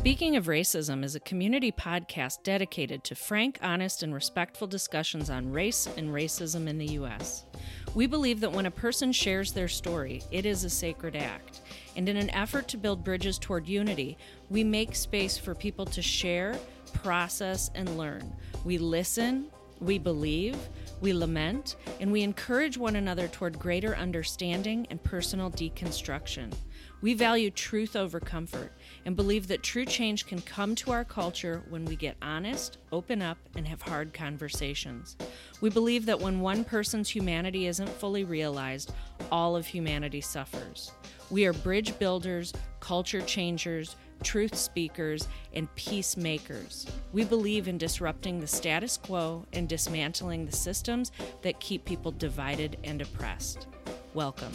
Speaking of Racism is a community podcast dedicated to frank, honest, and respectful discussions on race and racism in the U.S. We believe that when a person shares their story, it is a sacred act. And in an effort to build bridges toward unity, we make space for people to share, process, and learn. We listen, we believe, we lament, and we encourage one another toward greater understanding and personal deconstruction. We value truth over comfort and believe that true change can come to our culture when we get honest, open up, and have hard conversations. We believe that when one person's humanity isn't fully realized, all of humanity suffers. We are bridge builders, culture changers, truth speakers, and peacemakers. We believe in disrupting the status quo and dismantling the systems that keep people divided and oppressed. Welcome.